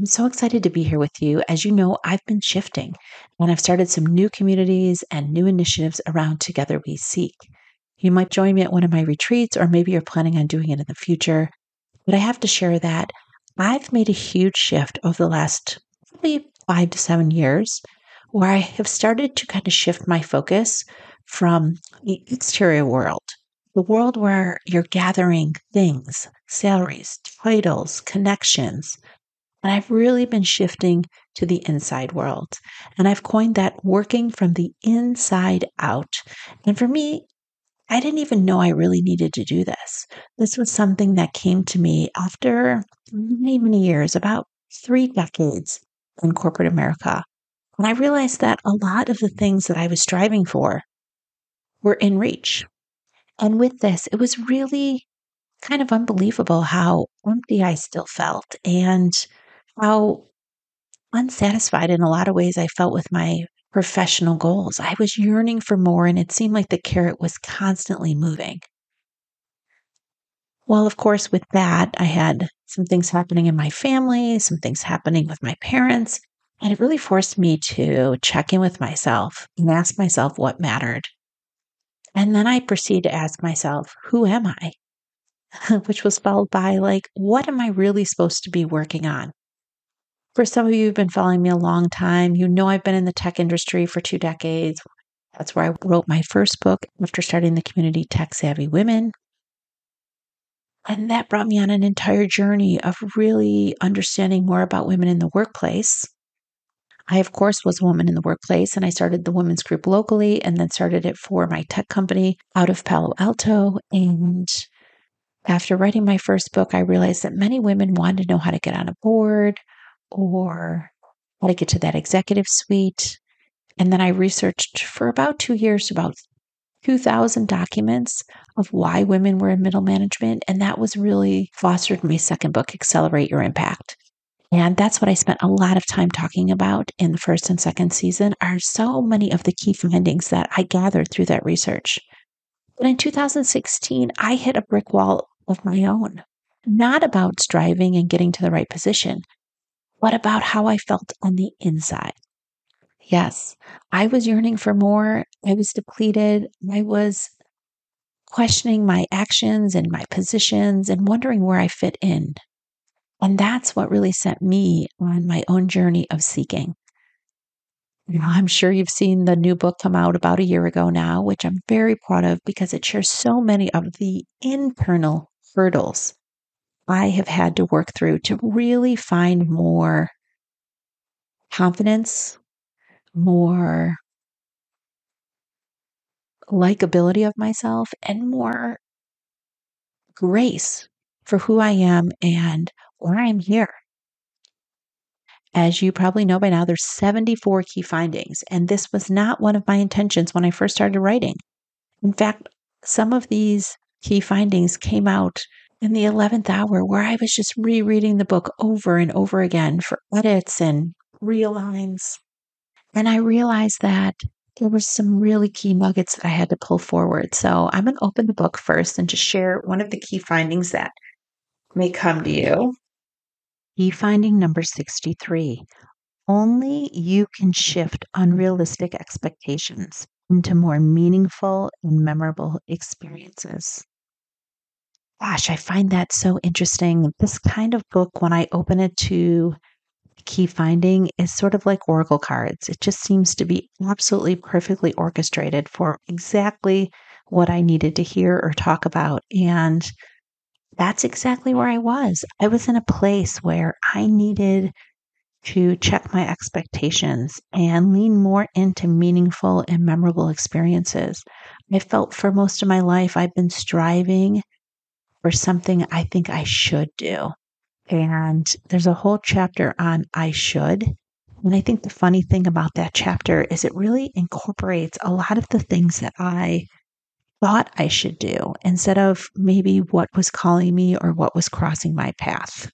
I'm so excited to be here with you. As you know, I've been shifting and I've started some new communities and new initiatives around Together We Seek. You might join me at one of my retreats, or maybe you're planning on doing it in the future. But I have to share that I've made a huge shift over the last probably five to seven years where I have started to kind of shift my focus from the exterior world, the world where you're gathering things, salaries, titles, connections. And I've really been shifting to the inside world. And I've coined that working from the inside out. And for me, I didn't even know I really needed to do this. This was something that came to me after many, many years, about three decades in corporate America. And I realized that a lot of the things that I was striving for were in reach. And with this, it was really kind of unbelievable how empty I still felt and how unsatisfied in a lot of ways I felt with my professional goals. I was yearning for more, and it seemed like the carrot was constantly moving. Well, of course, with that, I had some things happening in my family, some things happening with my parents, and it really forced me to check in with myself and ask myself what mattered. And then I proceeded to ask myself, who am I? Which was followed by, like, what am I really supposed to be working on? For some of you who've been following me a long time, you know I've been in the tech industry for two decades. That's where I wrote my first book after starting the community Tech Savvy Women. And that brought me on an entire journey of really understanding more about women in the workplace. I, of course, was a woman in the workplace, and I started the women's group locally and then started it for my tech company out of Palo Alto. And after writing my first book, I realized that many women wanted to know how to get on a board, or how to get to that executive suite. And then I researched for about two years about 2,000 documents of why women were in middle management. And that was really fostered my second book, Accelerate Your Impact. And that's what I spent a lot of time talking about in the first and second season are so many of the key findings that I gathered through that research. But in 2016, I hit a brick wall of my own, not about striving and getting to the right position, what about how I felt on the inside? Yes, I was yearning for more. I was depleted. I was questioning my actions and my positions and wondering where I fit in. And that's what really sent me on my own journey of seeking. I'm sure you've seen the new book come out about a year ago now, which I'm very proud of because it shares so many of the internal hurdles I have had to work through to really find more confidence, more likability of myself, and more grace for who I am and why I'm here. As you probably know by now, there's 74 key findings, and this was not one of my intentions when I first started writing. In fact, some of these key findings came out in the 11th hour where I was just rereading the book over and over again for edits and realigns. And I realized that there were some really key nuggets that I had to pull forward. So I'm going to open the book first and just share one of the key findings that may come to you. Key finding number 63 Only you can shift unrealistic expectations into more meaningful and memorable experiences. Gosh, I find that so interesting. This kind of book, when I open it to key finding, is sort of like Oracle cards. It just seems to be absolutely perfectly orchestrated for exactly what I needed to hear or talk about. And that's exactly where I was. I was in a place where I needed to check my expectations and lean more into meaningful and memorable experiences. I felt for most of my life I've been striving or something I think I should do. And there's a whole chapter on I should. And I think the funny thing about that chapter is it really incorporates a lot of the things that I thought I should do instead of maybe what was calling me or what was crossing my path.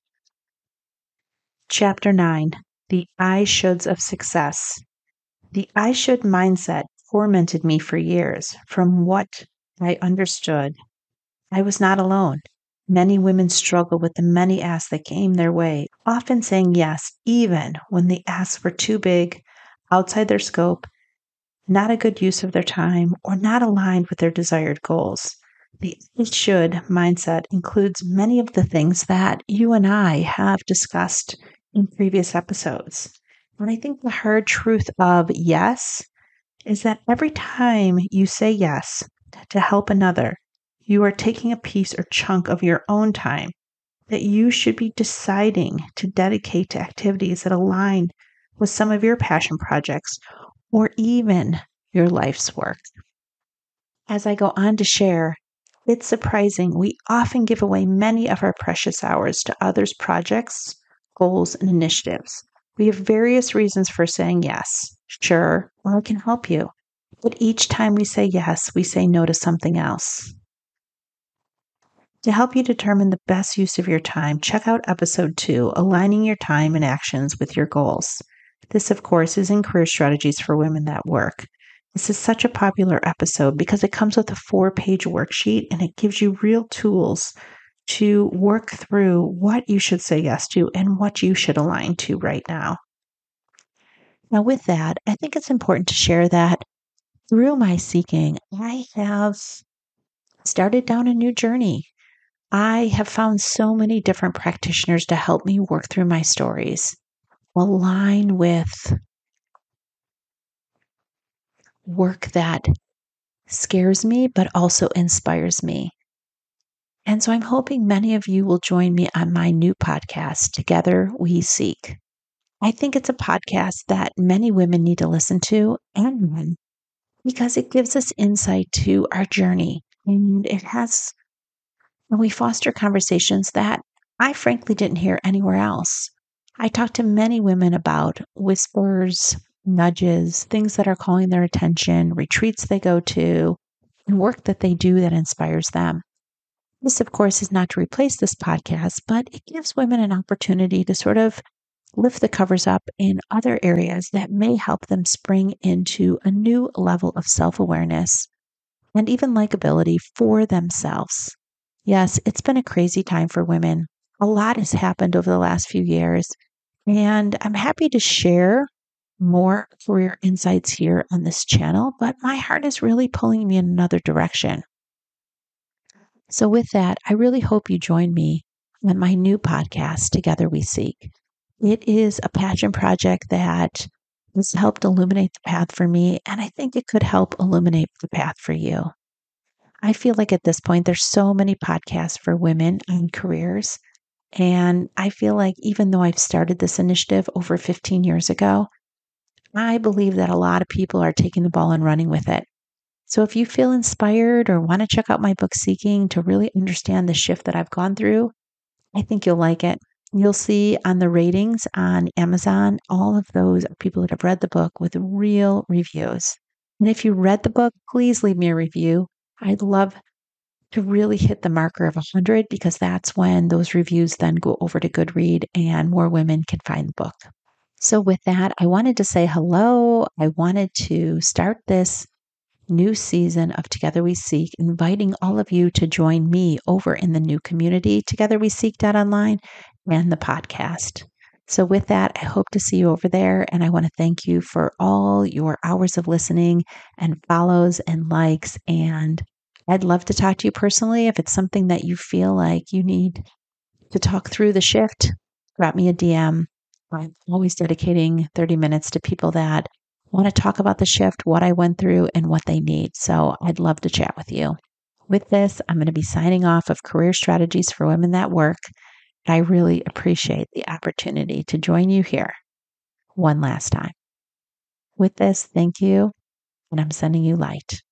Chapter 9 The I shoulds of success. The I should mindset tormented me for years from what I understood I was not alone. Many women struggle with the many asks that came their way, often saying yes, even when the asks were too big, outside their scope, not a good use of their time, or not aligned with their desired goals. The it should mindset includes many of the things that you and I have discussed in previous episodes. And I think the hard truth of yes is that every time you say yes to help another, you are taking a piece or chunk of your own time that you should be deciding to dedicate to activities that align with some of your passion projects or even your life's work. As I go on to share, it's surprising we often give away many of our precious hours to others' projects, goals, and initiatives. We have various reasons for saying yes. Sure, well, I can help you. But each time we say yes, we say no to something else. To help you determine the best use of your time, check out episode two Aligning Your Time and Actions with Your Goals. This, of course, is in Career Strategies for Women That Work. This is such a popular episode because it comes with a four page worksheet and it gives you real tools to work through what you should say yes to and what you should align to right now. Now, with that, I think it's important to share that through my seeking, I have started down a new journey. I have found so many different practitioners to help me work through my stories, align with work that scares me, but also inspires me. And so I'm hoping many of you will join me on my new podcast, Together We Seek. I think it's a podcast that many women need to listen to and men because it gives us insight to our journey and it has, and we foster conversations that I frankly didn't hear anywhere else. I talked to many women about whispers, nudges, things that are calling their attention, retreats they go to, and work that they do that inspires them. This, of course, is not to replace this podcast, but it gives women an opportunity to sort of lift the covers up in other areas that may help them spring into a new level of self awareness and even likability for themselves. Yes, it's been a crazy time for women. A lot has happened over the last few years, and I'm happy to share more career insights here on this channel, but my heart is really pulling me in another direction. So, with that, I really hope you join me on my new podcast, Together We Seek. It is a passion project that has helped illuminate the path for me, and I think it could help illuminate the path for you. I feel like at this point, there's so many podcasts for women and careers. And I feel like even though I've started this initiative over 15 years ago, I believe that a lot of people are taking the ball and running with it. So if you feel inspired or want to check out my book Seeking to really understand the shift that I've gone through, I think you'll like it. You'll see on the ratings on Amazon, all of those are people that have read the book with real reviews. And if you read the book, please leave me a review. I'd love to really hit the marker of 100 because that's when those reviews then go over to Goodread and more women can find the book. So, with that, I wanted to say hello. I wanted to start this new season of Together We Seek, inviting all of you to join me over in the new community, Together We Seek Online, and the podcast. So, with that, I hope to see you over there. And I want to thank you for all your hours of listening and follows and likes. And I'd love to talk to you personally. If it's something that you feel like you need to talk through the shift, drop me a DM. I'm always dedicating 30 minutes to people that want to talk about the shift, what I went through, and what they need. So I'd love to chat with you. With this, I'm going to be signing off of Career Strategies for Women That Work. I really appreciate the opportunity to join you here one last time. With this, thank you, and I'm sending you light.